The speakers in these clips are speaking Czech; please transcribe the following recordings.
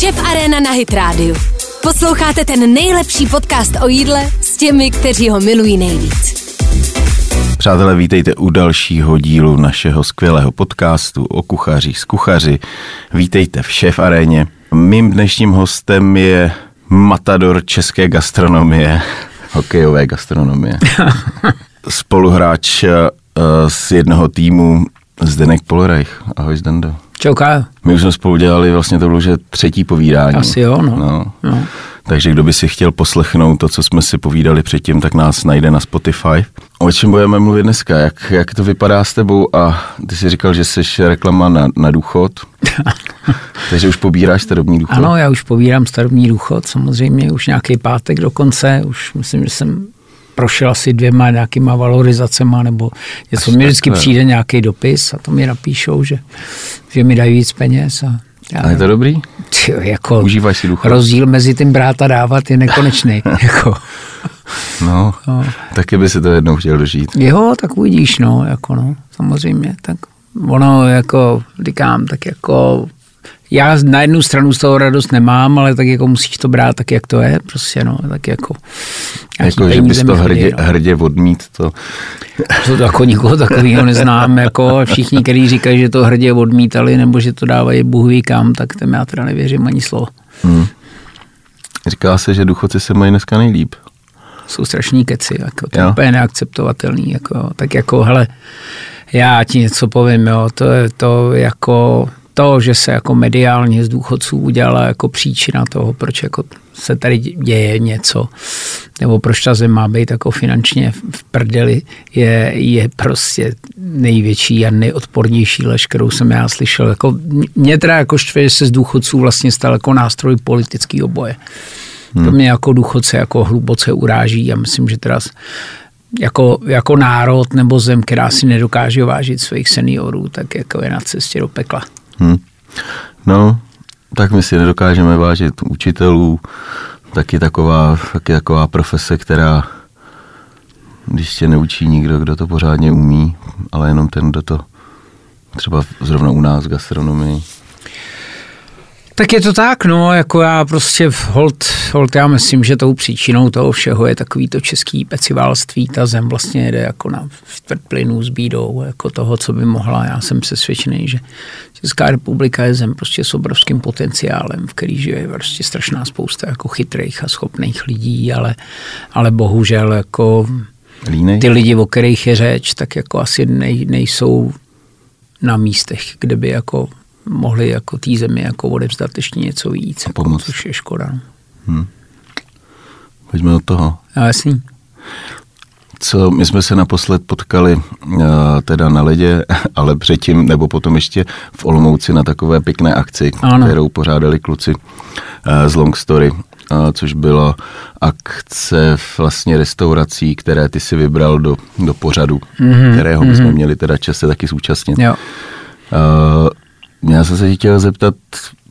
Šef Arena na Hit Radio. Posloucháte ten nejlepší podcast o jídle s těmi, kteří ho milují nejvíc. Přátelé, vítejte u dalšího dílu našeho skvělého podcastu o kuchařích z kuchaři. Vítejte v Šéf Aréně. Mým dnešním hostem je matador české gastronomie, hokejové gastronomie. Spoluhráč eh, z jednoho týmu Zdenek Polreich. Ahoj Zdendo. Čauka. My už jsme spolu dělali, vlastně to bylo že třetí povídání. Asi jo, no. no. no. Takže kdo by si chtěl poslechnout to, co jsme si povídali předtím, tak nás najde na Spotify. O čem budeme mluvit dneska? Jak, jak to vypadá s tebou? A ty jsi říkal, že jsi reklama na, na důchod. Takže už pobíráš starobní důchod? Ano, já už pobírám starobní důchod, samozřejmě už nějaký pátek dokonce. Už myslím, že jsem prošel asi dvěma nějakýma valorizacema nebo něco. Mně vždycky přijde nějaký dopis a to mi napíšou, že, že mi dají víc peněz. A, já, a je to dobrý? Tě, jako Užíváš si důchod? Rozdíl mezi tím brát a dávat je nekonečný. jako. No, no, taky by si to jednou chtěl dožít. Jo, tak uvidíš, no, jako no, samozřejmě, tak ono jako, říkám, tak jako já na jednu stranu z toho radost nemám, ale tak jako musíš to brát tak, jak to je, prostě no, tak jako. Jako, že bys to hrdě, no. hrdě odmít, to. To jako nikoho takového neznám, jako všichni, kteří říkají, že to hrdě odmítali, nebo že to dávají Bůh kam, tak tam já teda nevěřím ani slovo. Hmm. Říká se, že důchodci se mají dneska nejlíp. Jsou strašní keci, jako to je úplně neakceptovatelný, jako, tak jako, hele, já ti něco povím, jo, to je to jako, to, že se jako mediálně z důchodců udělala jako příčina toho, proč jako se tady děje něco, nebo proč ta zem má být jako finančně v prdeli, je, je prostě největší a nejodpornější lež, kterou jsem já slyšel. Jako, mě teda jako štve, že se z důchodců vlastně stal jako nástroj politického boje. Hmm. To mě jako důchodce jako hluboce uráží a myslím, že teda jako, jako národ nebo zem, která si nedokáže vážit svých seniorů, tak jako je na cestě do pekla. Hmm. No, tak my si nedokážeme vážit učitelů, taky taková, taky taková profese, která, když tě neučí nikdo, kdo to pořádně umí, ale jenom ten, kdo to třeba zrovna u nás v gastronomii, tak je to tak, no, jako já prostě hold, hold já myslím, že tou příčinou toho všeho je takový to český pecivalství, ta zem vlastně jede jako na čtvrt plynu s bídou, jako toho, co by mohla. Já jsem přesvědčený, že Česká republika je zem prostě s obrovským potenciálem, v který žije prostě strašná spousta jako chytrých a schopných lidí, ale, ale bohužel jako Línej. ty lidi, o kterých je řeč, tak jako asi nej, nejsou na místech, kde by jako mohli jako té zemi jako odevzdat ještě něco víc, jako, což je škoda. No. Hmm. Pojďme od toho. A jasný. Co, my jsme se naposled potkali uh, teda na ledě, ale předtím nebo potom ještě v Olomouci na takové pěkné akci, ano. kterou pořádali kluci uh, z Long Story, uh, což byla akce vlastně restaurací, které ty si vybral do, do pořadu, mm-hmm, kterého mm-hmm. jsme měli teda čas se taky zúčastnit. Jo. Já jsem se chtěl zeptat,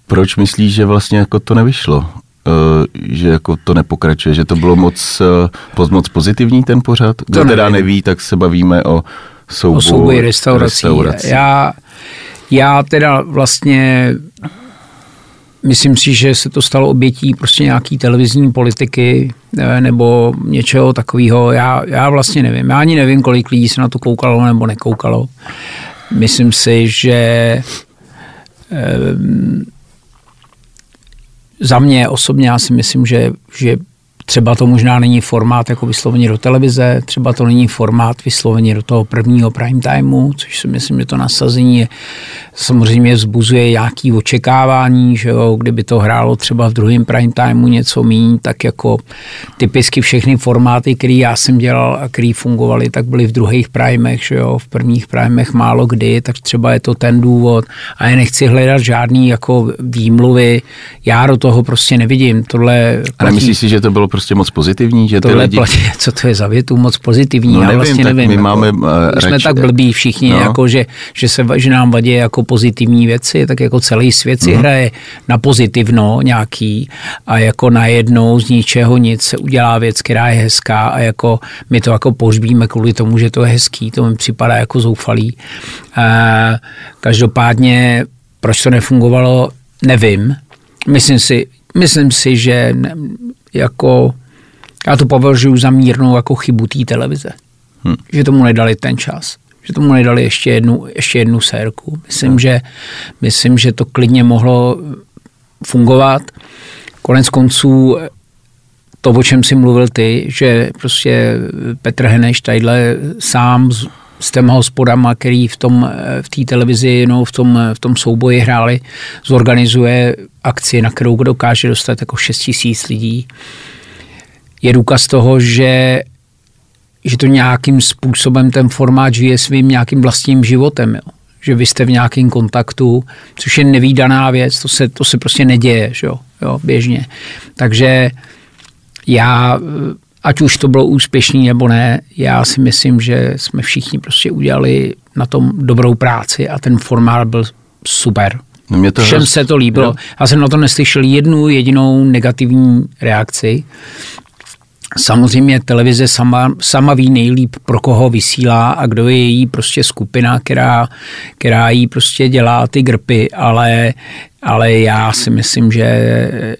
proč myslíš, že vlastně jako to nevyšlo? Uh, že jako to nepokračuje, že to bylo moc, uh, moc pozitivní ten pořad? Kdo teda neví, tak se bavíme o souboji, o souboji restaurací. restaurací. Já, já teda vlastně myslím si, že se to stalo obětí prostě nějaký televizní politiky eh, nebo něčeho takového. Já, já vlastně nevím. Já ani nevím, kolik lidí se na to koukalo nebo nekoukalo. Myslím si, že za mě osobně já si myslím, že, že Třeba to možná není formát jako vysloveně do televize, třeba to není formát vysloveně do toho prvního prime timeu, což si myslím, že to nasazení je, samozřejmě vzbuzuje nějaké očekávání, že jo, kdyby to hrálo třeba v druhém prime timeu něco míň, tak jako typicky všechny formáty, které já jsem dělal a které fungovaly, tak byly v druhých primech, že jo, v prvních primech málo kdy, tak třeba je to ten důvod. A já nechci hledat žádný jako výmluvy, já do toho prostě nevidím. Tohle a nemyslíš si, že to bylo prostě moc pozitivní, že Tohle ty lidi... platí, co to je za větu moc pozitivní, no, já nevím, vlastně nevím. My jako, máme, uh, jsme rač... tak blbí všichni, no. jako, že, že, se, že nám vadí jako pozitivní věci, tak jako celý svět si mm. hraje na pozitivno nějaký a jako najednou z ničeho nic se udělá věc, která je hezká a jako my to jako pohřbíme kvůli tomu, že to je hezký, to mi připadá jako zoufalý. Uh, každopádně, proč to nefungovalo, nevím, myslím si, myslím si, že jako já to považuji za mírnou jako chybu té televize. Hmm. Že tomu nedali ten čas. Že tomu nedali ještě jednu, ještě jednu sérku. Myslím, hmm. že, myslím, že to klidně mohlo fungovat. Konec konců to, o čem jsi mluvil ty, že prostě Petr Heneš tadyhle sám s, těma hospodama, který v tom v té televizi, no, v, tom, v tom souboji hráli, zorganizuje akci, na kterou dokáže dostat jako 6 tisíc lidí. Je důkaz toho, že že to nějakým způsobem ten formát žije svým nějakým vlastním životem. Jo. Že vy jste v nějakém kontaktu, což je nevýdaná věc, to se, to se prostě neděje že jo, jo, běžně. Takže já, ať už to bylo úspěšný nebo ne, já si myslím, že jsme všichni prostě udělali na tom dobrou práci a ten formát byl super. No mě to Všem hrozí. se to líbilo. Jo. Já jsem na to neslyšel jednu jedinou negativní reakci. Samozřejmě televize sama, sama ví nejlíp, pro koho vysílá a kdo je její prostě skupina, která, která jí prostě dělá ty grpy, ale, ale já si myslím, že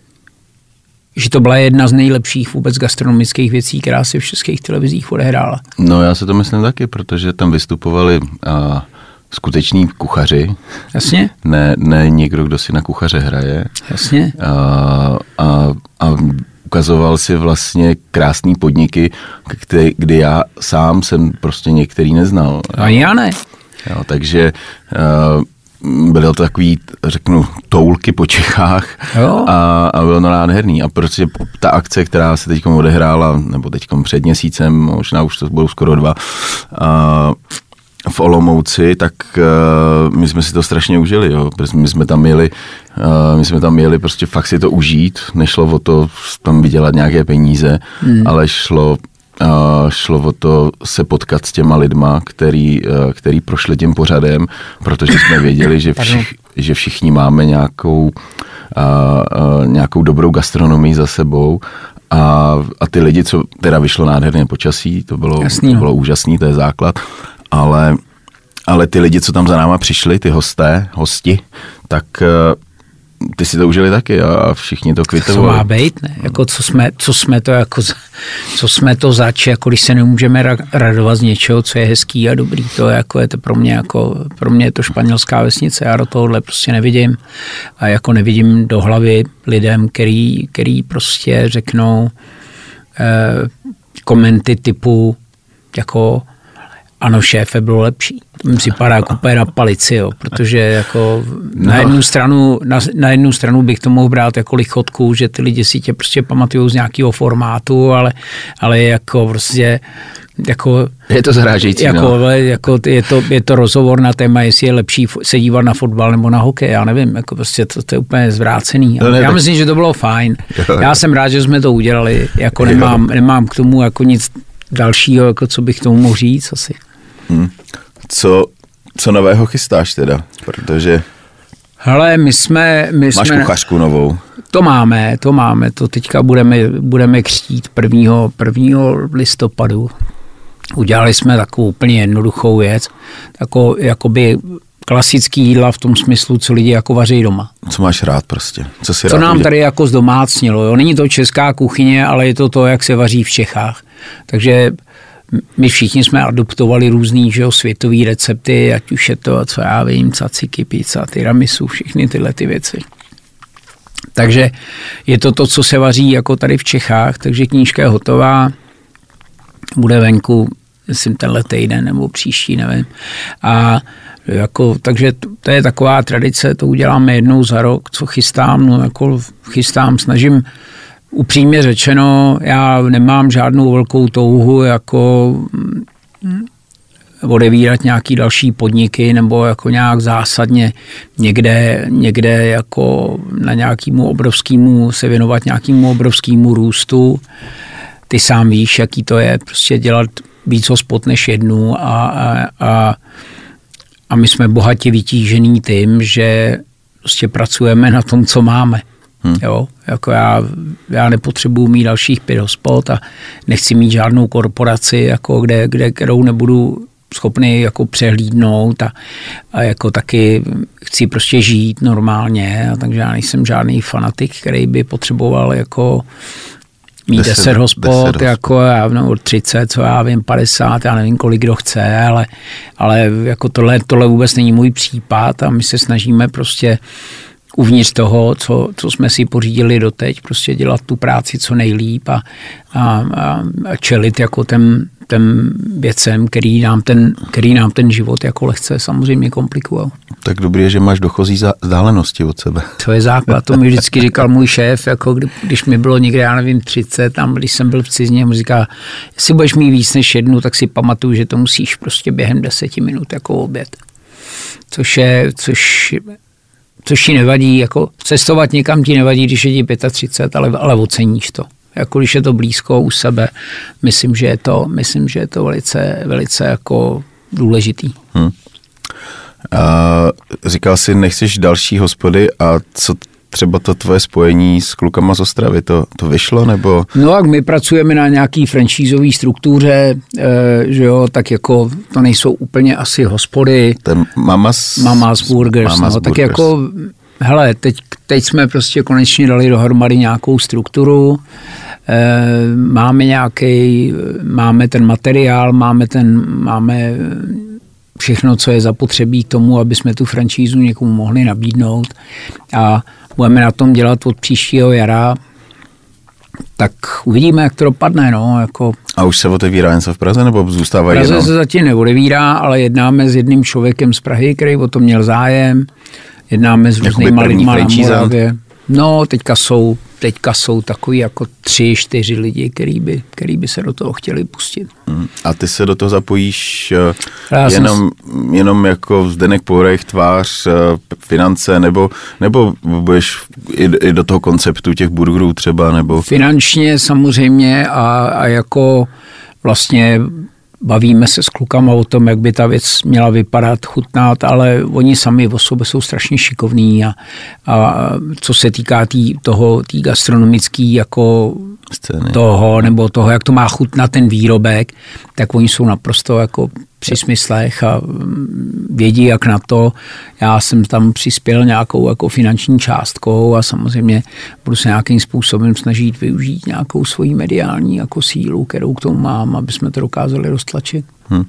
že to byla jedna z nejlepších vůbec gastronomických věcí, která se v českých televizích odehrála. No já se to myslím taky, protože tam vystupovali a, skuteční kuchaři. Jasně. Ne, ne někdo, kdo si na kuchaře hraje. Jasně. A, a, a ukazoval si vlastně krásné podniky, kdy, kdy já sám jsem prostě některý neznal. A já ne. Jo, takže uh, byly to takový, řeknu, toulky po Čechách jo. A, a bylo to nádherný. A prostě ta akce, která se teď odehrála, nebo teď před měsícem, možná už to budou skoro dva, a, v Olomouci, tak uh, my jsme si to strašně užili, jo. My jsme tam měli, uh, my jsme tam měli prostě fakt si to užít, nešlo o to tam vydělat nějaké peníze, hmm. ale šlo šlo o to se potkat s těma lidma, který, uh, který prošli tím pořadem, protože jsme věděli, že, všich, že všichni máme nějakou, uh, nějakou dobrou gastronomii za sebou. A, a ty lidi, co teda vyšlo nádherné počasí, to bylo, Jasný, to bylo úžasný, to je základ, ale, ale ty lidi, co tam za náma přišli, ty hosté, hosti, tak ty si to užili taky a všichni to kvitovali. Co má být, ne? Jako co jsme, co jsme to jako, co jsme to zač, jako když se nemůžeme radovat z něčeho, co je hezký a dobrý, to je jako je to pro mě jako, pro mě je to španělská vesnice, já do tohohle prostě nevidím a jako nevidím do hlavy lidem, který, který prostě řeknou eh, komenty typu jako ano, šéfe bylo lepší. To mi připadá jako na palici, jo, protože jako no. na, jednu stranu, na, na jednu stranu bych to mohl brát jako lichotku, že ty lidi si tě prostě pamatují z nějakého formátu, ale, ale jako prostě jako, je to zrážející. Jako, no. jako je, to, je to rozhovor na téma, jestli je lepší se dívat na fotbal nebo na hokej, já nevím, jako prostě to, to je úplně zvrácený. No, ne, já tak... myslím, že to bylo fajn. Jo, já jsem rád, že jsme to udělali, jako nemám, nemám k tomu jako nic dalšího, jako co bych tomu mohl říct asi. Hmm. Co, co nového chystáš teda? Protože... Hele, my jsme... My Máš jsme, kuchařku novou. To máme, to máme. To teďka budeme, budeme křtít 1. 1. listopadu. Udělali jsme takovou úplně jednoduchou věc. Tako, jakoby klasický jídla v tom smyslu, co lidi jako vaří doma. Co máš rád prostě? Co si Co rád nám uděl? tady jako zdomácnilo. Jo? Není to česká kuchyně, ale je to to, jak se vaří v Čechách. Takže my všichni jsme adoptovali různý že jo, světový recepty, ať už je to, co já vím, caciky, pizza, tiramisu, všechny tyhle ty věci. Takže je to to, co se vaří jako tady v Čechách, takže knížka je hotová, bude venku, myslím, tenhle týden nebo příští, nevím. A jako, takže to je taková tradice, to uděláme jednou za rok, co chystám, no jako chystám, snažím upřímně řečeno, já nemám žádnou velkou touhu jako mm, odevírat nějaký další podniky nebo jako nějak zásadně někde, někde jako na nějakému obrovskému, se věnovat nějakému obrovskému růstu. Ty sám víš, jaký to je, prostě dělat víc hospod než jednu a, a, a, a my jsme bohatě vytížený tím, že prostě pracujeme na tom, co máme. Hmm. Jo, jako já, já nepotřebuji mít dalších pět hospod a nechci mít žádnou korporaci, jako kde, kde, kterou nebudu schopný jako přehlídnout a, a jako taky chci prostě žít normálně, a takže já nejsem žádný fanatik, který by potřeboval jako mít 10, 10 hospod, 10 jako já, no, 30, co já vím, 50, já nevím, kolik kdo chce, ale, ale jako tohle, tohle vůbec není můj případ a my se snažíme prostě uvnitř toho, co, co jsme si pořídili doteď, prostě dělat tu práci co nejlíp a, a, a čelit jako ten, těm věcem, který nám, ten, který nám ten život jako lehce samozřejmě komplikují. Tak dobrý je, že máš dochozí vzdálenosti od sebe. To je základ, to mi vždycky říkal můj šéf, jako kdy, když mi bylo někde, já nevím, 30, tam, když jsem byl v cizině, mu říká, jestli budeš mít víc než jednu, tak si pamatuju, že to musíš prostě během deseti minut jako oběd. Což je, což což ti nevadí, jako cestovat někam ti nevadí, když je ti 35, ale, ale oceníš to jako když je to blízko u sebe, myslím, že je to, myslím, že je to velice, velice jako důležitý. Hmm. A říkal jsi, nechceš další hospody a co třeba to tvoje spojení s klukama z Ostravy, to, to vyšlo, nebo? No a my pracujeme na nějaký franšízové struktuře, e, že jo, tak jako to nejsou úplně asi hospody. Ten Mamas, Mamas Burgers, Mamas no, Burgers. tak jako hele, teď, teď jsme prostě konečně dali dohromady nějakou strukturu, e, máme nějaký, máme ten materiál, máme ten, máme všechno, co je zapotřebí k tomu, aby jsme tu franšízu někomu mohli nabídnout a budeme na tom dělat od příštího jara, tak uvidíme, jak to dopadne. No, jako. A už se otevírá něco v Praze, nebo zůstává Praze jenom? se zatím neodevírá, ale jednáme s jedným člověkem z Prahy, který o tom měl zájem. Jednáme s různýma lidma na Moravě. No, teďka jsou, teďka jsou takový jako tři, čtyři lidi, který by, který by se do toho chtěli pustit. Hmm. A ty se do toho zapojíš Já jenom, jsem... jenom jako Zdenek Pourech, tvář, eh, finance, nebo, nebo budeš i, i do toho konceptu těch burgerů třeba, nebo? Finančně samozřejmě a, a jako vlastně bavíme se s klukama o tom, jak by ta věc měla vypadat, chutnat, ale oni sami o sobě jsou strašně šikovní a, a co se týká tý, toho, tý gastronomický jako Scény. toho, nebo toho, jak to má chutnat ten výrobek, tak oni jsou naprosto jako při smyslech a mm, vědí, jak na to. Já jsem tam přispěl nějakou jako finanční částkou a samozřejmě budu se nějakým způsobem snažit využít nějakou svoji mediální jako sílu, kterou k tomu mám, aby jsme to dokázali roztlačit. Hmm.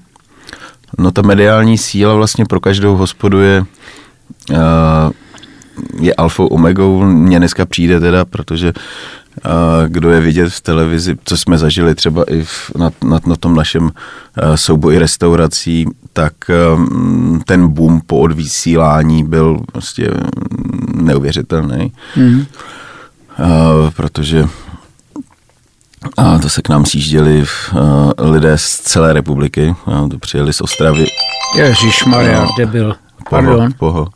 No ta mediální síla vlastně pro každou hospodu je uh, je alfou omegou. Mně dneska přijde teda, protože kdo je vidět v televizi, co jsme zažili třeba i v, na, na, na tom našem souboji restaurací, tak ten boom po odvysílání byl prostě neuvěřitelný. Mm. Protože a to se k nám sjížděli lidé z celé republiky, to přijeli z Ostravy. Ježíš Maria, kde byl? Pardon. Poho, poho.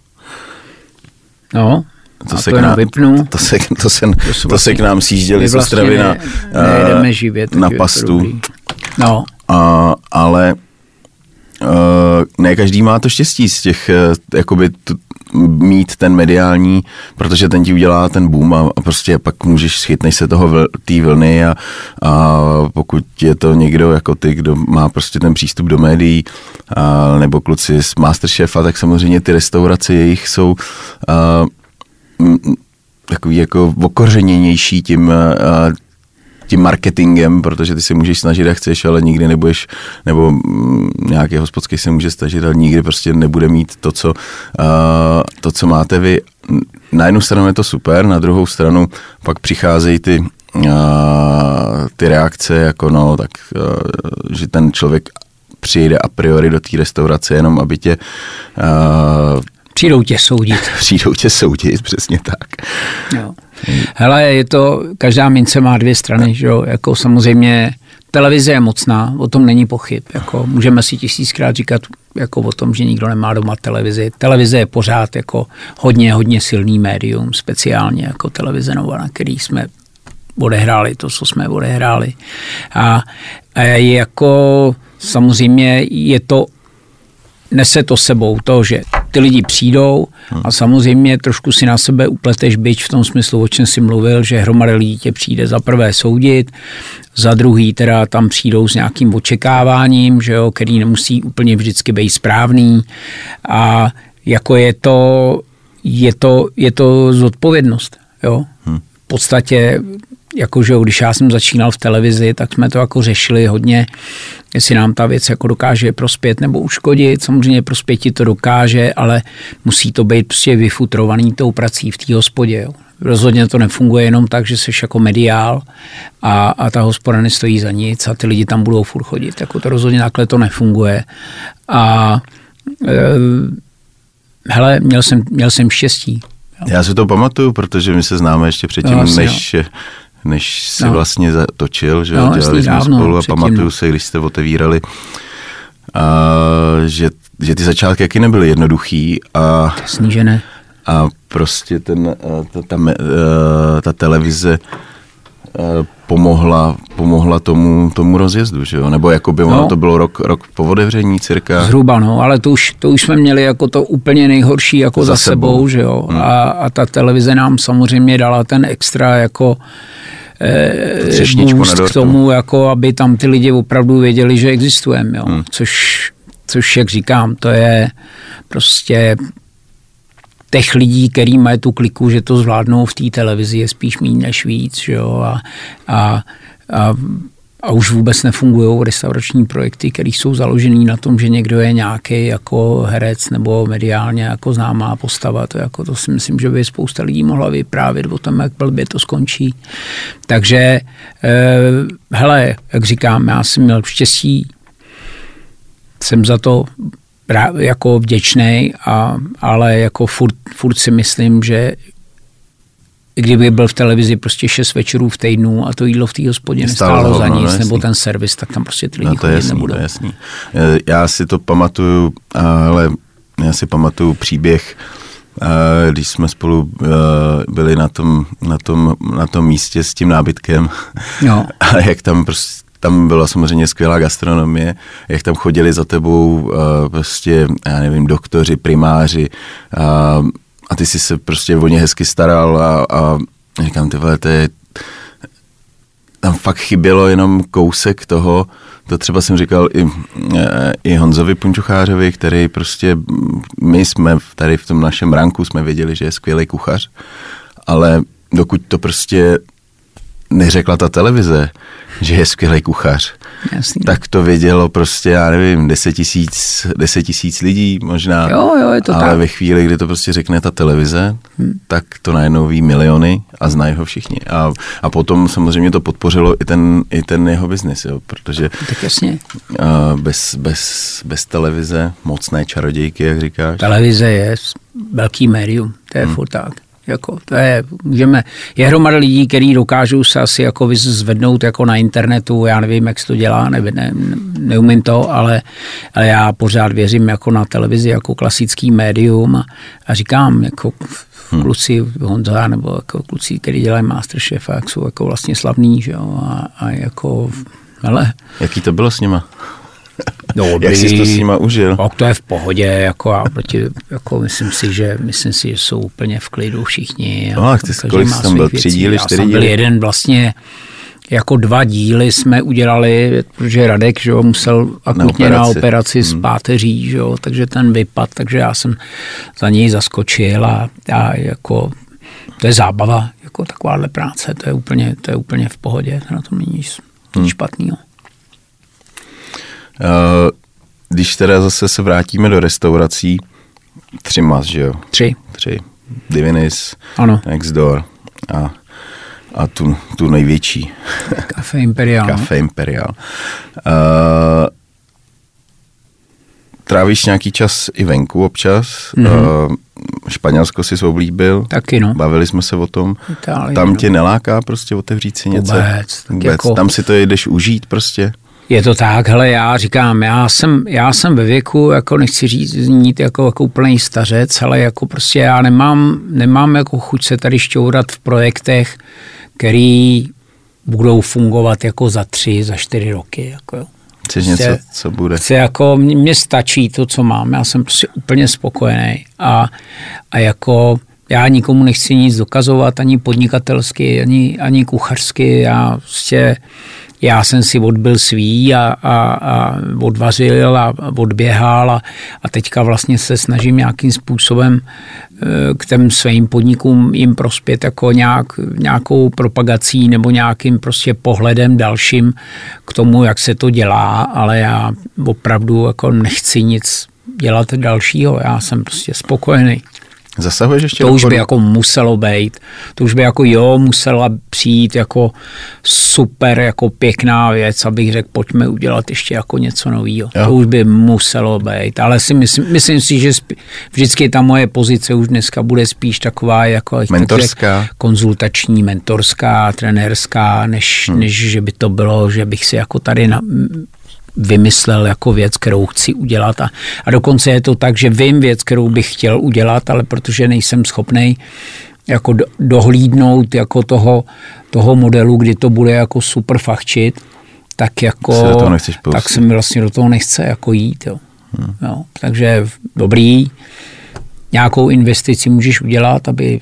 No, to, se to, k nám, vypnu. To, se, to, se, to, to se k nám sjížděli z Ostravy na, ne, živě, na pastu. No. A, ale uh, ne každý má to štěstí z těch, uh, jakoby t, mít ten mediální, protože ten ti udělá ten boom a, a prostě pak můžeš schytnej se toho vl, té vlny a, a pokud je to někdo jako ty, kdo má prostě ten přístup do médií a, nebo kluci z Masterchefa, tak samozřejmě ty restaurace jejich jsou uh, takový jako okořeněnější tím, tím marketingem, protože ty se můžeš snažit, jak chceš, ale nikdy nebudeš, nebo nějaký hospodský se může snažit, ale nikdy prostě nebude mít to, co, to, co máte vy. Na jednu stranu je to super, na druhou stranu pak přicházejí ty, ty reakce, jako no, tak, že ten člověk přijde a priori do té restaurace jenom, aby tě Přijdou tě soudit. Přijdou tě soudit, přesně tak. Jo. Hele, je to, každá mince má dvě strany, že jo, jako samozřejmě televize je mocná, o tom není pochyb, jako můžeme si tisíckrát říkat jako o tom, že nikdo nemá doma televizi. Televize je pořád jako hodně, hodně silný médium, speciálně jako televize Nova, na který jsme odehráli to, co jsme odehráli. A, a jako samozřejmě je to, nese to sebou to, že ty lidi přijdou a samozřejmě trošku si na sebe upleteš byč v tom smyslu, o čem si mluvil, že hromada lidí tě přijde za prvé soudit, za druhý teda tam přijdou s nějakým očekáváním, že jo, který nemusí úplně vždycky být správný a jako je to, je to, je to zodpovědnost, jo. V podstatě jakože když já jsem začínal v televizi, tak jsme to jako řešili hodně, jestli nám ta věc jako dokáže prospět nebo uškodit. Samozřejmě prospěti to dokáže, ale musí to být prostě vyfutrovaný tou prací v té hospodě. Jo. Rozhodně to nefunguje jenom tak, že jsi jako mediál a, a ta hospoda nestojí za nic a ty lidi tam budou furt chodit. Jako to rozhodně takhle to nefunguje. A e, hele, měl jsem, měl jsem štěstí. Já si to pamatuju, protože my se známe ještě předtím, no, než, jo než si no. vlastně točil, že no, dělali jsme dávno, spolu a předtím, pamatuju se, když jste otevírali, a, že, že ty začátky jaký nebyly jednoduchý a, Snížené. a prostě ten, ta, ta, ta, ta televize pomohla, pomohla tomu, tomu rozjezdu, že jo? Nebo jako by no. to bylo rok, rok po otevření cirka? Zhruba, no, ale to už, to už jsme měli jako to úplně nejhorší jako za, za sebou, sebou že jo? Hmm. A, a ta televize nám samozřejmě dala ten extra jako boost k tomu, jako aby tam ty lidi opravdu věděli, že existujeme, jo? Hmm. Což, což, jak říkám, to je prostě těch lidí, který mají tu kliku, že to zvládnou v té televizi, je spíš méně než víc. Že jo? A, a, a a už vůbec nefungují restaurační projekty, které jsou založené na tom, že někdo je nějaký jako herec nebo mediálně jako známá postava. To, jako, to si myslím, že by spousta lidí mohla vyprávět o tom, jak blbě to skončí. Takže, eh, hele, jak říkám, já jsem měl štěstí, jsem za to jako vděčný, a, ale jako furt, furt si myslím, že kdyby byl v televizi prostě šest večerů v týdnu a to jídlo v té hospodě nestálo za nic, no, nebo ten servis, tak tam prostě ty lidi no, to jasný, nebudou. To jasný. Já si to pamatuju, ale já si pamatuju příběh, když jsme spolu byli na tom, na tom, na tom místě s tím nábytkem no. a jak tam prostě tam byla samozřejmě skvělá gastronomie, jak tam chodili za tebou prostě, já nevím, doktoři, primáři, a ty jsi se prostě o ně hezky staral a, a říkám, ty vole, to je, tam fakt chybělo jenom kousek toho, to třeba jsem říkal i, i Honzovi Punčuchářovi, který prostě, my jsme tady v tom našem ranku jsme věděli, že je skvělý kuchař, ale dokud to prostě neřekla ta televize, že je skvělý kuchař, Jasný. tak to vědělo prostě, já nevím, 10 tisíc, 10 tisíc lidí možná. Jo, jo, je to ale tak. ve chvíli, kdy to prostě řekne ta televize, hmm. tak to najednou ví miliony a znají ho všichni. A, a potom samozřejmě to podpořilo i ten, i ten jeho biznis, jo, protože tak jasně. bez, bez, bez televize, mocné čarodějky, jak říkáš. Televize je velký médium, to je hmm. furt tak. Jako, to je, můžeme, je hromada lidí, kteří dokážou se asi jako zvednout jako na internetu, já nevím, jak se to dělá, ne, ne, neumím to, ale, ale já pořád věřím jako na televizi, jako klasický médium a, a říkám, jako hmm. kluci Honza nebo jako kluci, kteří dělají Masterchef, jak jsou jako vlastně slavní, že jo, a, a jako, ale... Jaký to bylo s nima? Dobrý, Jak jsi to s nima užil? Tak to je v pohodě, jako, a proti, jako myslím si, že myslím si, že jsou úplně v klidu všichni. No, a ty kolik jsi tam byl? Tři díly, čtyři díly? byl jeden vlastně, jako dva díly jsme udělali, protože Radek že jo, musel akutně na operaci, na operaci hmm. s páteří, že jo, takže ten vypad, takže já jsem za něj zaskočil a, a jako to je zábava, jako takováhle práce, to je úplně, to je úplně v pohodě, na tom není nic hmm. špatného. Eh, když teda zase se vrátíme do restaurací, tři mas, že jo? Tři. Tři. Divinis, ano. Next Door a, a tu, tu největší. Café Imperial. Café Imperial. Uh, trávíš nějaký čas i venku občas. Mm-hmm. Uh, Španělsko si oblíbil. Taky no. Bavili jsme se o tom. Itálie, Tam no. tě neláká prostě otevřít si něco? Vůbec. Vůbec. Jako... Tam si to jdeš užít prostě? Je to tak, hele, já říkám, já jsem, já jsem ve věku, jako nechci říct, znít jako, jako úplný stařec, ale jako prostě já nemám, nemám jako chuť se tady šťourat v projektech, který budou fungovat jako za tři, za čtyři roky. Jako jo. Chceš něco, co bude? Chci jako, mně stačí to, co mám, já jsem prostě úplně spokojený a, a jako já nikomu nechci nic dokazovat, ani podnikatelsky, ani, ani kuchařsky, já prostě já jsem si odbil svý a, a, a odvařil a odběhal a, a teďka vlastně se snažím nějakým způsobem eh, k těm svým podnikům jim prospět jako nějak, nějakou propagací nebo nějakým prostě pohledem dalším k tomu, jak se to dělá, ale já opravdu jako nechci nic dělat dalšího, já jsem prostě spokojený. Zasahuješ ještě To už by jako muselo být. To už by jako jo, musela přijít jako super, jako pěkná věc, abych řekl, pojďme udělat ještě jako něco nového. To už by muselo být. Ale si myslím, myslím si, že spí, vždycky ta moje pozice už dneska bude spíš taková jako mentorská. Řek, konzultační, mentorská, trenérská, než, hmm. než že by to bylo, že bych si jako tady na, vymyslel jako věc, kterou chci udělat. A, a dokonce je to tak, že vím věc, kterou bych chtěl udělat, ale protože nejsem schopný jako do, dohlídnout jako toho, toho modelu, kdy to bude jako super fachčit, tak jako, tak se mi vlastně do toho nechce jako jít. Jo. Hmm. Jo, takže dobrý, nějakou investici můžeš udělat, aby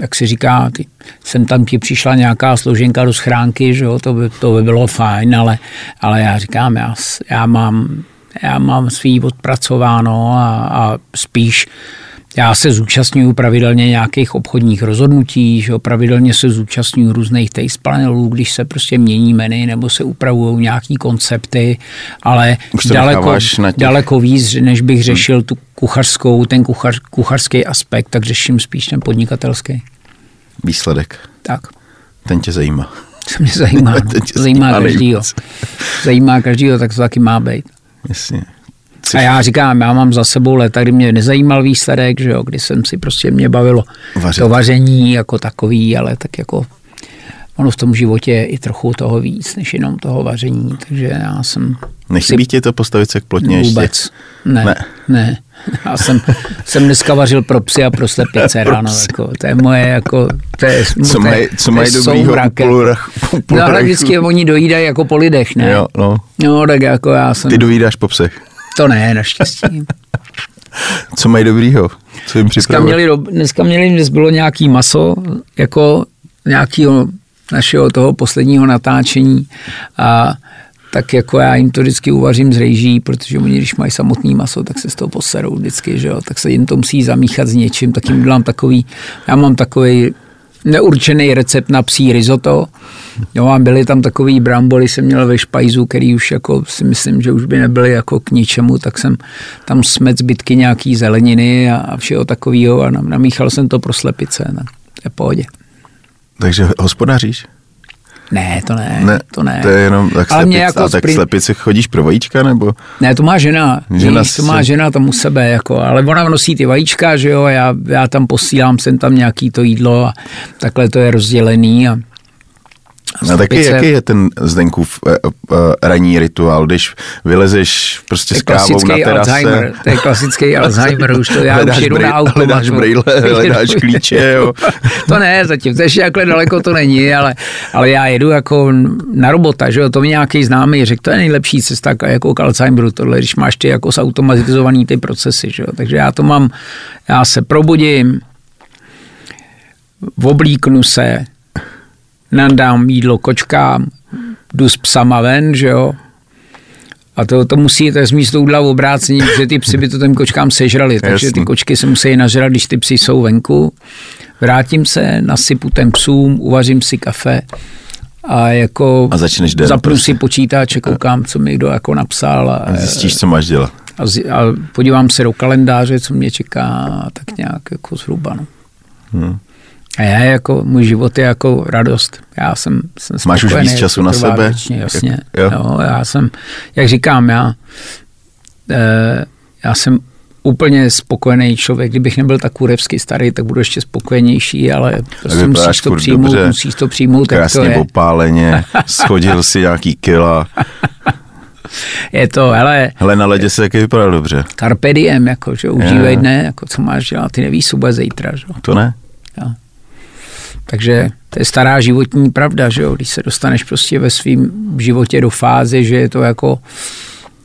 jak se říká, ty, jsem tam ti přišla nějaká složenka do schránky, že jo, to by, to by bylo fajn, ale, ale já říkám, já, já mám, já mám svý odpracováno a, a spíš já se zúčastňuju pravidelně nějakých obchodních rozhodnutí, že pravidelně se zúčastňuju různých taste panelů, když se prostě mění meny nebo se upravují nějaký koncepty, ale daleko, daleko víc, než bych hmm. řešil hmm. tu kuchařskou, ten kuchař, kuchařský aspekt, tak řeším spíš ten podnikatelský. Výsledek. Tak. Ten tě zajímá. To mě zajímá. No. ten tě zajímá každýho. Zajímá každýho, tak to taky má být. Jasně. A já říkám, já mám za sebou leta, kdy mě nezajímal výsledek, že jo, kdy jsem si prostě mě bavilo Vařit. to vaření jako takový, ale tak jako ono v tom životě je i trochu toho víc, než jenom toho vaření, takže já jsem... Nechybí si... ti to postavit se k plotně Vůbec. ještě? Ne, ne. ne. Já jsem, jsem dneska vařil pro psy a pro slepice ráno. Jako, to je moje, jako, to je, co mají, co mají dobrýho No ale vždycky oni dojídají jako po lidech, ne? Jo, no. no. tak jako já jsem... Ty dojídáš po psech. To ne, naštěstí. Co mají dobrýho? Co jim dneska měli, dneska měli, dnes bylo nějaký maso, jako nějakého našeho toho posledního natáčení a tak jako já jim to vždycky uvařím z rejží, protože oni, když mají samotný maso, tak se z toho poserou vždycky, že jo, tak se jim to musí zamíchat s něčím, tak jim dělám takový, já mám takový neurčený recept na psí risotto. Jo, a byly tam takový bramboly, jsem měl ve špajzu, který už jako si myslím, že už by nebyly jako k ničemu, tak jsem tam smet zbytky nějaký zeleniny a, a všeho takového a namíchal jsem to pro slepice. Ne? Je pohodě. Takže hospodaříš? Ne, to ne, ne, to ne. To je jenom, tak, Ale slepic, jako a tak sprint... slepici chodíš pro vajíčka, nebo? Ne, to má žena, žena víš, to má žena tam u sebe, jako, ale ona nosí ty vajíčka, že jo, já, já tam posílám sem tam nějaký to jídlo a takhle to je rozdělený a a taky, jaký je ten Zdenkův uh, uh, ranní rituál, když vylezeš prostě s kávou na terase? Alzheimer, to je klasický Alzheimer, už to já hledáš už jedu brý, na automatu. Hledáš brýle, hledáš klíče, jo. to ne, zatím, to ještě takhle daleko to není, ale, ale já jedu jako na robota, že jo, to mi nějaký známý řekl, to je nejlepší cesta jako k Alzheimeru, tohle, když máš ty jako zautomatizovaný ty procesy, že jo, takže já to mám, já se probudím, oblíknu se, nandám jídlo kočkám, jdu s psama ven, že jo, a to, to musí, to je z jídla v obrácení, že ty psy by to těm kočkám sežrali, takže ty kočky se musí nažrat, když ty psy jsou venku. Vrátím se, nasypu ten psům, uvařím si kafe a jako a začneš den, zapnu prostě. si počítač, koukám, co mi kdo jako napsal. A, a zjistíš, co máš dělat. A, a podívám se do kalendáře, co mě čeká, tak nějak jako zhruba. No. Hmm. A já jako, můj život je jako radost. Já jsem, jsem Máš už víc času na sebe? Věčně, jasně. Jo. jo. já jsem, jak říkám, já, e, já jsem úplně spokojený člověk. Kdybych nebyl tak kurevsky starý, tak budu ještě spokojenější, ale prostě musíš to přijmout, dobře, musíš to přijmout, krásně to je. opáleně, schodil si nějaký kila. Je to, hele... Hele, na ledě se taky vypadá dobře. Carpe diem, jako, že užívej dne, jako co máš dělat, ty nevíš, co bude zítra, že? To ne. Jo. Takže to je stará životní pravda, že jo? Když se dostaneš prostě ve svém životě do fáze, že je to jako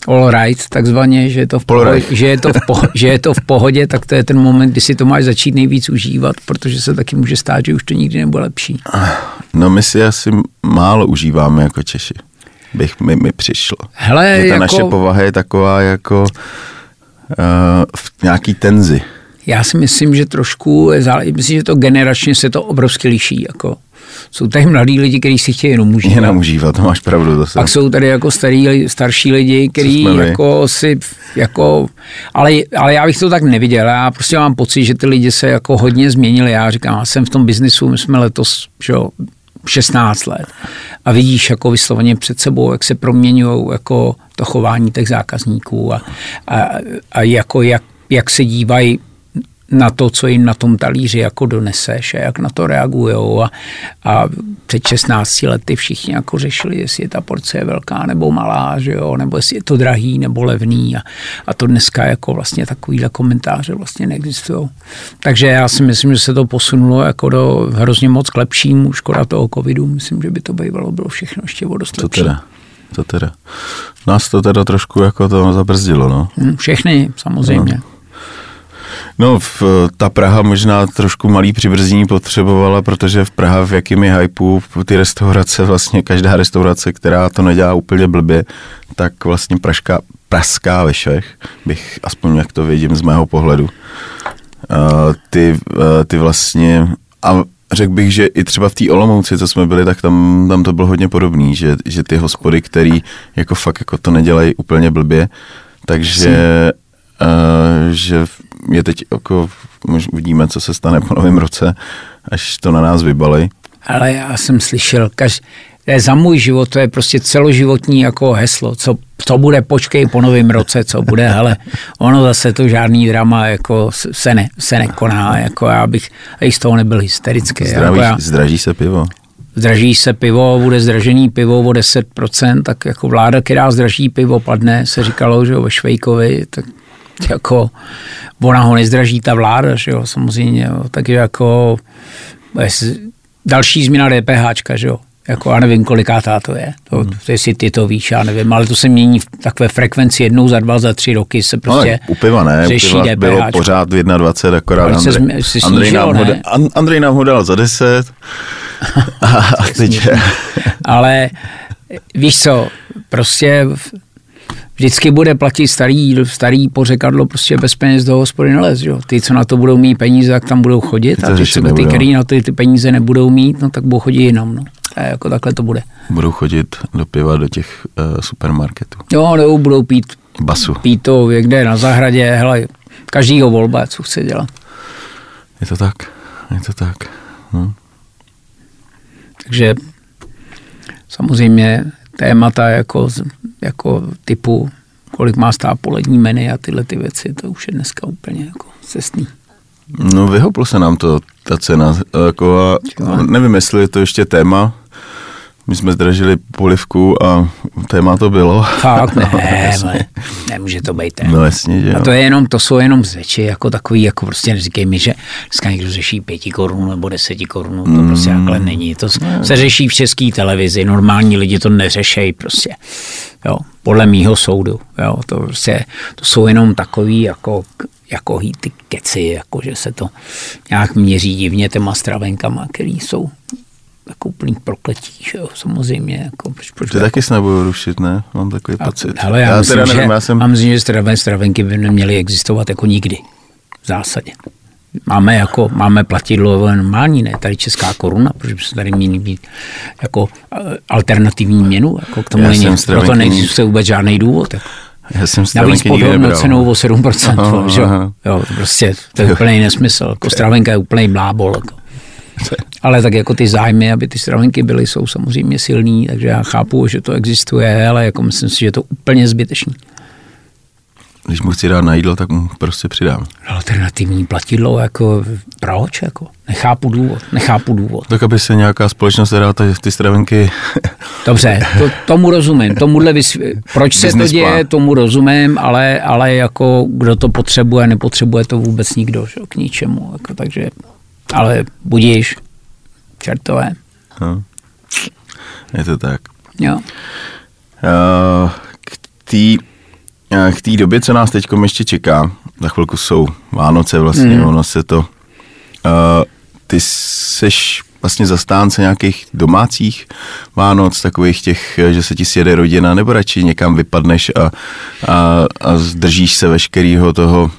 all right, takzvaně, že je to v pohodě, že je to v, pohodě, že je to v pohodě, tak to je ten moment, kdy si to máš začít nejvíc užívat, protože se taky může stát, že už to nikdy nebude lepší. No my si asi málo užíváme jako Češi, bych mi, mi přišlo. Hele, že ta jako... naše povaha je taková jako uh, v nějaký tenzi. Já si myslím, že trošku, myslím, že to generačně se to obrovsky liší. Jako. Jsou tady mladí lidi, kteří si chtějí jenom užívat. Jenom užívat, to máš pravdu. Zase. Pak jsou tady jako starý, starší lidi, kteří jako si, jako, ale, ale já bych to tak neviděl. Já prostě mám pocit, že ty lidi se jako hodně změnili. Já říkám, já jsem v tom biznisu, my jsme letos, že jo, 16 let a vidíš jako vysloveně před sebou, jak se proměňují jako to chování těch zákazníků a, a, a jako jak, jak se dívají na to, co jim na tom talíři jako doneseš a jak na to reagujou a, a před 16 lety všichni jako řešili, jestli je ta porce velká nebo malá, že jo, nebo jestli je to drahý nebo levný a, a to dneska jako vlastně takovýhle komentáře vlastně neexistují. Takže já si myslím, že se to posunulo jako do hrozně moc k lepšímu, škoda toho covidu, myslím, že by to bývalo bylo všechno ještě o dost lepší. To teda? To teda. Nás to teda trošku jako to zabrzdilo, no. Hm, všechny, samozřejmě. No. No, v, ta Praha možná trošku malý přibrzení potřebovala, protože v Praha v jakými hypeu ty restaurace, vlastně každá restaurace, která to nedělá úplně blbě, tak vlastně praška, praská ve švech, bych aspoň jak to vidím z mého pohledu. Uh, ty, uh, ty vlastně, a řekl bych, že i třeba v té Olomouci, co jsme byli, tak tam, tam to bylo hodně podobný, že, že ty hospody, který jako fakt jako to nedělají úplně blbě, takže uh, že je teď jako, uvidíme, co se stane po novém roce, až to na nás vybali. Ale já jsem slyšel, kaž, to je za můj život, to je prostě celoživotní jako heslo, co, co bude, počkej po novém roce, co bude, ale ono zase to žádný drama jako se, ne, se nekoná, jako já bych i z toho nebyl hysterický. Zdraví, jako já, zdraží se pivo. Zdraží se pivo, bude zdražený pivo o 10%, tak jako vláda, která zdraží pivo, padne, se říkalo, že jo, ve Švejkovi, tak jako ona ho nezdraží ta vláda, že jo, samozřejmě, jo. takže jako další změna DPH, že jo, jako já nevím, kolikátá to je, to, hmm. to jestli ty to víš, já nevím, ale to se mění v takové frekvenci jednou za dva, za tři roky se prostě no, u piva ne, řeší u piva DPH. bylo pořád 21, akorát Andrej, se, se Andrej, nám ho? Andrej nám ho dal za 10 a teď Ale víš co, prostě vždycky bude platit starý, starý pořekadlo prostě bez peněz do hospody nelez. Jo. Ty, co na to budou mít peníze, tak tam budou chodit a ty, co, ty, který na to ty peníze nebudou mít, no tak budou chodit jinam. No. A jako takhle to bude. Budou chodit do piva do těch uh, supermarketů. Jo, nebo budou pít, Basu. pít to někde na zahradě, hele, každýho volba, co chce dělat. Je to tak, je to tak. No. Takže samozřejmě témata jako, jako typu, kolik má stát polední meny a tyhle ty věci, to už je dneska úplně jako cestný. No vyhoplo se nám to, ta cena, jako a, nevím, jestli je to ještě téma, my jsme zdražili polivku a téma to bylo. Fakt ne, no, ne nemůže to být téma. No jasně, že A to, je jenom, to jsou jenom řeči, jako takový, jako prostě neříkej mi, že dneska někdo řeší pěti korun nebo deseti korun, to mm. prostě takhle není. To ne. se řeší v české televizi, normální lidi to neřešejí prostě. Jo, podle mýho soudu. Jo, to, prostě, to jsou jenom takový jako jako ty keci, jako že se to nějak měří divně těma stravenkama, které jsou jako úplný prokletí, že jo, samozřejmě. Jako, proč, proč Ty jako... taky se nebudu rušit, ne? Mám takový a, pocit. Hele, já, já myslím, teda nevím, já jsem... já myslím, že straven, stravenky by neměly existovat jako nikdy. V zásadě. Máme, jako, máme platidlo normální, ne tady česká koruna, protože by se tady měli být jako eh, alternativní měnu, jako k tomu já není, proto neexistuje vůbec žádný důvod. Jako. Já jsem Navíc pod cenou o 7%, aha, že? Aha. Jo, prostě to je úplný nesmysl. Jako stravenka je úplný blábol. Jako. Ale tak jako ty zájmy, aby ty stravenky byly, jsou samozřejmě silný, takže já chápu, že to existuje, ale jako myslím si, že je to úplně zbytečný. Když mu chci dát na jídlo, tak mu prostě přidám. Alternativní platidlo, jako proč? Jako? Nechápu důvod, nechápu důvod. Tak aby se nějaká společnost dala ty stravenky... Dobře, to, tomu rozumím. Tomuhle vysvě... Proč se to děje, plán. tomu rozumím, ale, ale jako kdo to potřebuje, nepotřebuje to vůbec nikdo, že? k ničemu. Jako, takže ale budíš, čertové. No. Je to tak. Jo. Uh, k té k té době, co nás teď ještě čeká, za chvilku jsou Vánoce vlastně, mm. ono se to... Uh, ty seš vlastně zastánce nějakých domácích Vánoc, takových těch, že se ti sjede rodina, nebo radši někam vypadneš a, a, a zdržíš se veškerého toho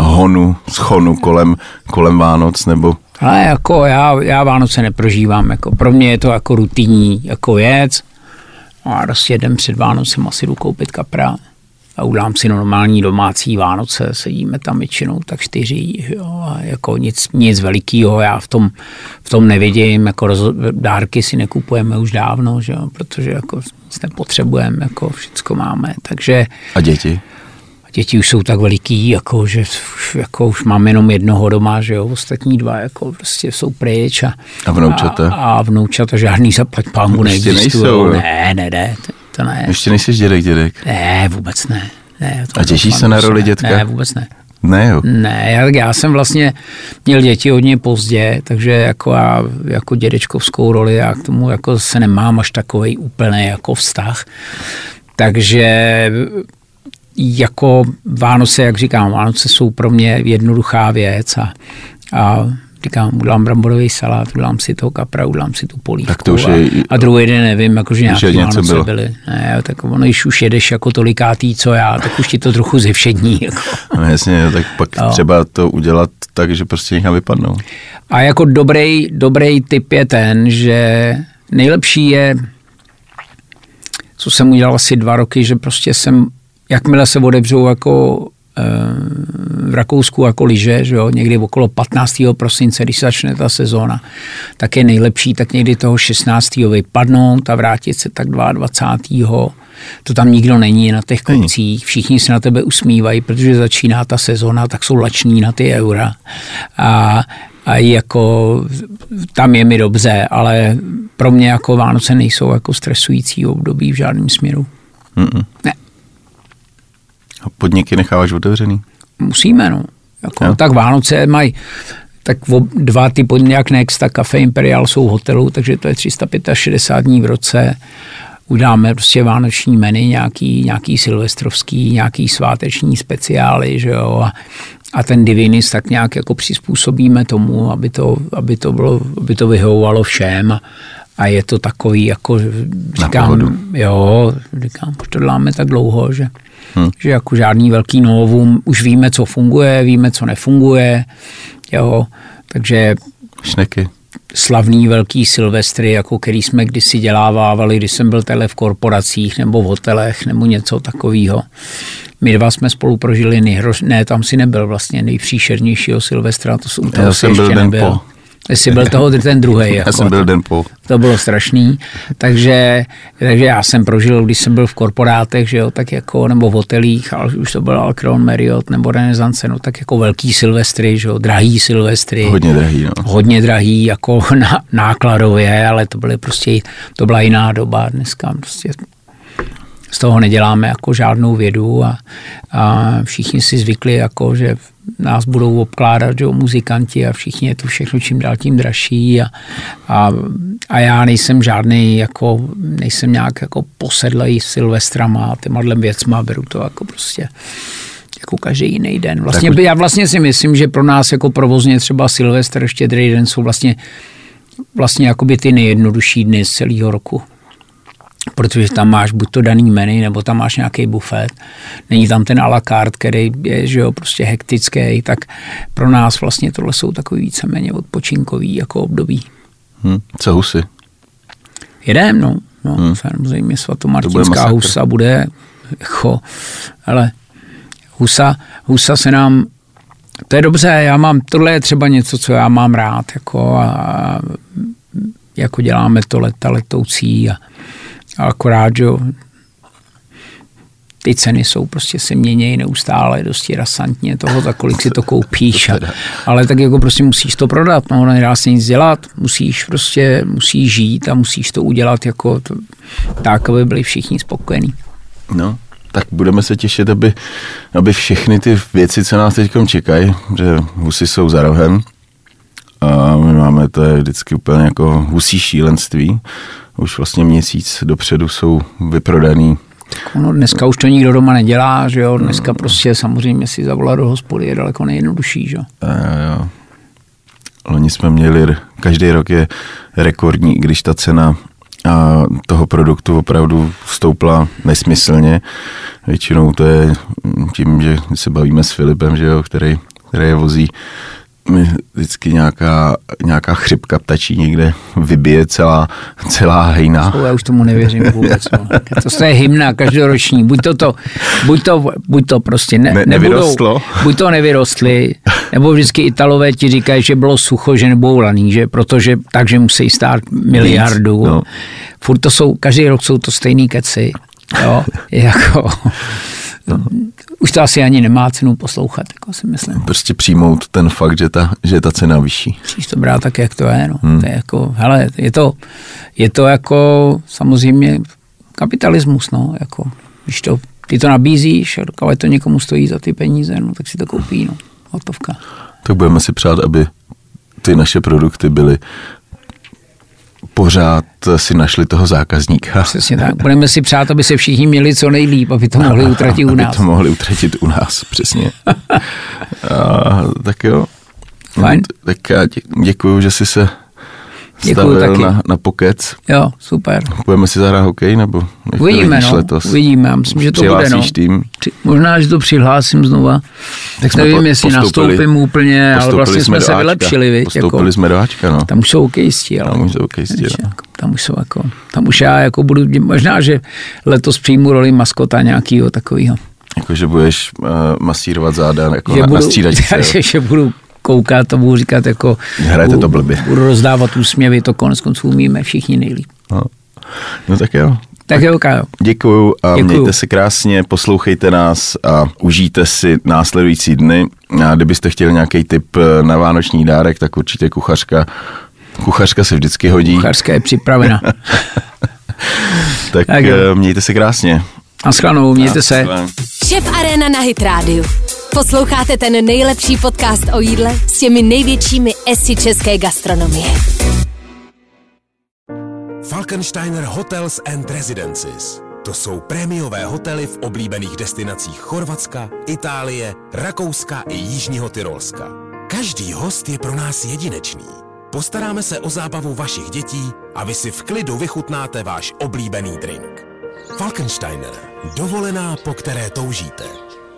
honu, schonu kolem, kolem Vánoc, nebo... Ale jako já, já Vánoce neprožívám, jako pro mě je to jako rutinní jako věc, a prostě jeden před Vánocem asi jdu koupit kapra a udělám si normální domácí Vánoce, sedíme tam většinou tak čtyři, jo, a jako nic, nic velikého já v tom, v tom nevidím, jako roz, dárky si nekupujeme už dávno, že jo, protože jako nic nepotřebujeme, jako všecko máme, takže... A děti? Děti už jsou tak veliký, jako, že už, jako už mám jenom jednoho doma, že jo, ostatní dva jako prostě jsou pryč. A, a vnoučata? A, a vnoučata žádný zaplať pámu neexistují. Ne, ne, ne, to, to ne. Ještě nejsi dědek, dědek? Ne, vůbec ne. ne to a těšíš se na roli dětka? Ne, vůbec ne. Ne, jo. Ne, já, já jsem vlastně měl děti hodně pozdě, takže jako já jako dědečkovskou roli já k tomu jako se nemám až takový úplný jako vztah. Takže jako Vánoce, jak říkám, Vánoce jsou pro mě jednoduchá věc a, a říkám, udělám bramborový salát, udělám si toho kapra, udělám si tu polívku. Tak to už je, a, a druhý den nevím, jakože nějaké Vánoce bylo. byly. Ne, tak ono, když už jedeš jako tolikátý, co já, tak už ti to trochu zevšední. Jako. No jasně, tak pak no. třeba to udělat tak, že prostě někam vypadnou. A jako dobrý, dobrý tip je ten, že nejlepší je, co jsem udělal asi dva roky, že prostě jsem jakmile se odebřou jako eh, v Rakousku jako lyže, že jo, někdy okolo 15. prosince, když začne ta sezóna, tak je nejlepší tak někdy toho 16. vypadnout a vrátit se tak 22. To tam nikdo není na těch koncích, všichni se na tebe usmívají, protože začíná ta sezóna, tak jsou lační na ty eura. A, a jako tam je mi dobře, ale pro mě jako Vánoce nejsou jako stresující období v žádném směru. Mm-mm. Ne. Podniky necháváš otevřený? Musíme, no. Jako, tak Vánoce mají tak dva ty podniky, jak Next a Café Imperial jsou hotelu, takže to je 365 dní v roce. Udáme prostě vánoční menu, nějaký, nějaký silvestrovský, nějaký sváteční speciály, že jo, a, a ten divinis tak nějak jako přizpůsobíme tomu, aby to, aby to, bylo, aby to vyhovovalo všem a, je to takový, jako říkám, jo, říkám, to děláme tak dlouho, že Hmm. Že jako žádný velký novum, už víme, co funguje, víme, co nefunguje, jo, takže... Šneky. Slavný velký silvestry, jako který jsme kdysi dělávávali, když jsem byl tele v korporacích nebo v hotelech nebo něco takového. My dva jsme spolu prožili nejhrož... Ne, tam si nebyl vlastně nejpříšernějšího Silvestra, to, to Já jsem byl den nebyl. po. Jestli byl toho ten druhý. Jako, já jsem byl den po. To bylo strašný. Takže, takže já jsem prožil, když jsem byl v korporátech, že jo, tak jako, nebo v hotelích, ale už to byl Alcron, Marriott nebo Renaissance, no tak jako velký silvestry, že jo, drahý silvestry. Hodně drahý, no. Hodně drahý, jako na, nákladově, ale to byly prostě, to byla jiná doba. Dneska prostě z toho neděláme jako žádnou vědu a, a všichni si zvykli, jako, že nás budou obkládat že, muzikanti a všichni je to všechno čím dál tím dražší a, a, a já nejsem žádný, jako, nejsem nějak jako posedlej Silvestrama a těma věcma, beru to jako prostě jako každý jiný den. Vlastně, tak... Já vlastně si myslím, že pro nás jako provozně třeba Silvestr, štědrý den jsou vlastně, vlastně jakoby ty nejjednodušší dny z celého roku protože tam máš buď to daný menu, nebo tam máš nějaký bufet. Není tam ten à la carte, který je že jo, prostě hektický, tak pro nás vlastně tohle jsou takový víceméně odpočinkový jako období. Hmm. Co husy? Jedem, no. no hmm. Samozřejmě svatomartinská bude husa bude jako, ale husa, husa se nám to je dobře, já mám, tohle je třeba něco, co já mám rád, jako a, jako děláme to leta letoucí a akorát, že ty ceny jsou prostě se měnějí neustále dosti rasantně toho, za kolik si to koupíš. A, ale tak jako prostě musíš to prodat, no, nedá se nic dělat, musíš prostě, musíš žít a musíš to udělat jako to, tak, aby byli všichni spokojení. No, tak budeme se těšit, aby, aby všechny ty věci, co nás teď čekají, že husy jsou za rohem, a my máme, to je vždycky úplně jako husí šílenství. Už vlastně měsíc dopředu jsou vyprodaný ono dneska už to nikdo doma nedělá, že jo, dneska prostě samozřejmě si zavolat do hospody je daleko nejjednodušší, že jo. jo. Loni jsme měli, každý rok je rekordní, když ta cena a toho produktu opravdu stoupla nesmyslně. Většinou to je tím, že se bavíme s Filipem, že jo, který, který je vozí mi vždycky nějaká, nějaká chřipka ptačí někde vybije celá, celá hejna. já už tomu nevěřím vůbec. No. To je hymna každoroční. Buď to, to, buď to, buď to prostě ne, ne, nevyrostlo. buď to nevyrostli, nebo vždycky Italové ti říkají, že bylo sucho, že nebudou laný, že protože takže musí stát miliardu. no. Furt to jsou, každý rok jsou to stejný keci. Jo, jako, už to asi ani nemá cenu poslouchat, jako si myslím. Prostě přijmout ten fakt, že ta, že ta cena vyšší. Musíš to brát tak, jak to je. No. Hmm. To je jako, hele, je to, je to jako samozřejmě kapitalismus, no, jako, když to, ty to nabízíš, ale to někomu stojí za ty peníze, no, tak si to koupí, no, hotovka. Tak budeme si přát, aby ty naše produkty byly pořád si našli toho zákazníka. Přesně tak. Budeme si přát, aby se všichni měli co nejlíp, aby to mohli utratit u nás. Aby to mohli utratit u nás, přesně. A, tak jo. Fajn. Tak já děkuji, že jsi se Děkuju taky. Na, na pokec. Jo, super. Budeme si zahrát hokej, nebo uvidíme, no, letos? uvidíme, myslím, že to bude, no. tým? Možná, že to přihlásím znova. Tak jsme Nevím, po, jestli nastoupím úplně, ale vlastně jsme, jsme se vylepšili, viď? Postoupili jako, jsme do Ačka, no. Tam už jsou hokejisti, ale. Tam už jsou hokejisti, no. jako, Tam už jsou jako, tam už já jako budu, možná, že letos přijmu roli maskota nějakého takového. Jako, že budeš uh, masírovat záda jako že na, budu, na střídačce. Že, že budu koukat, to budu říkat jako... Hrajete to blbě. Budu rozdávat úsměvy, to konec konců umíme všichni nejlíp. No, no tak jo. Tak jo, Kájo. Děkuju a Děkuju. mějte se krásně, poslouchejte nás a užijte si následující dny. A kdybyste chtěli nějaký tip eh, na vánoční dárek, tak určitě kuchařka Kuchařka se vždycky hodí. Kuchařka je připravena. tak, tak jo. Eh, mějte se krásně. Naschledanou, mějte se. Šef Arena na Hit Radio. Posloucháte ten nejlepší podcast o jídle s těmi největšími esy české gastronomie. Falkensteiner Hotels and Residences. To jsou prémiové hotely v oblíbených destinacích Chorvatska, Itálie, Rakouska i Jižního Tyrolska. Každý host je pro nás jedinečný. Postaráme se o zábavu vašich dětí a vy si v klidu vychutnáte váš oblíbený drink. Falkensteiner. Dovolená, po které toužíte.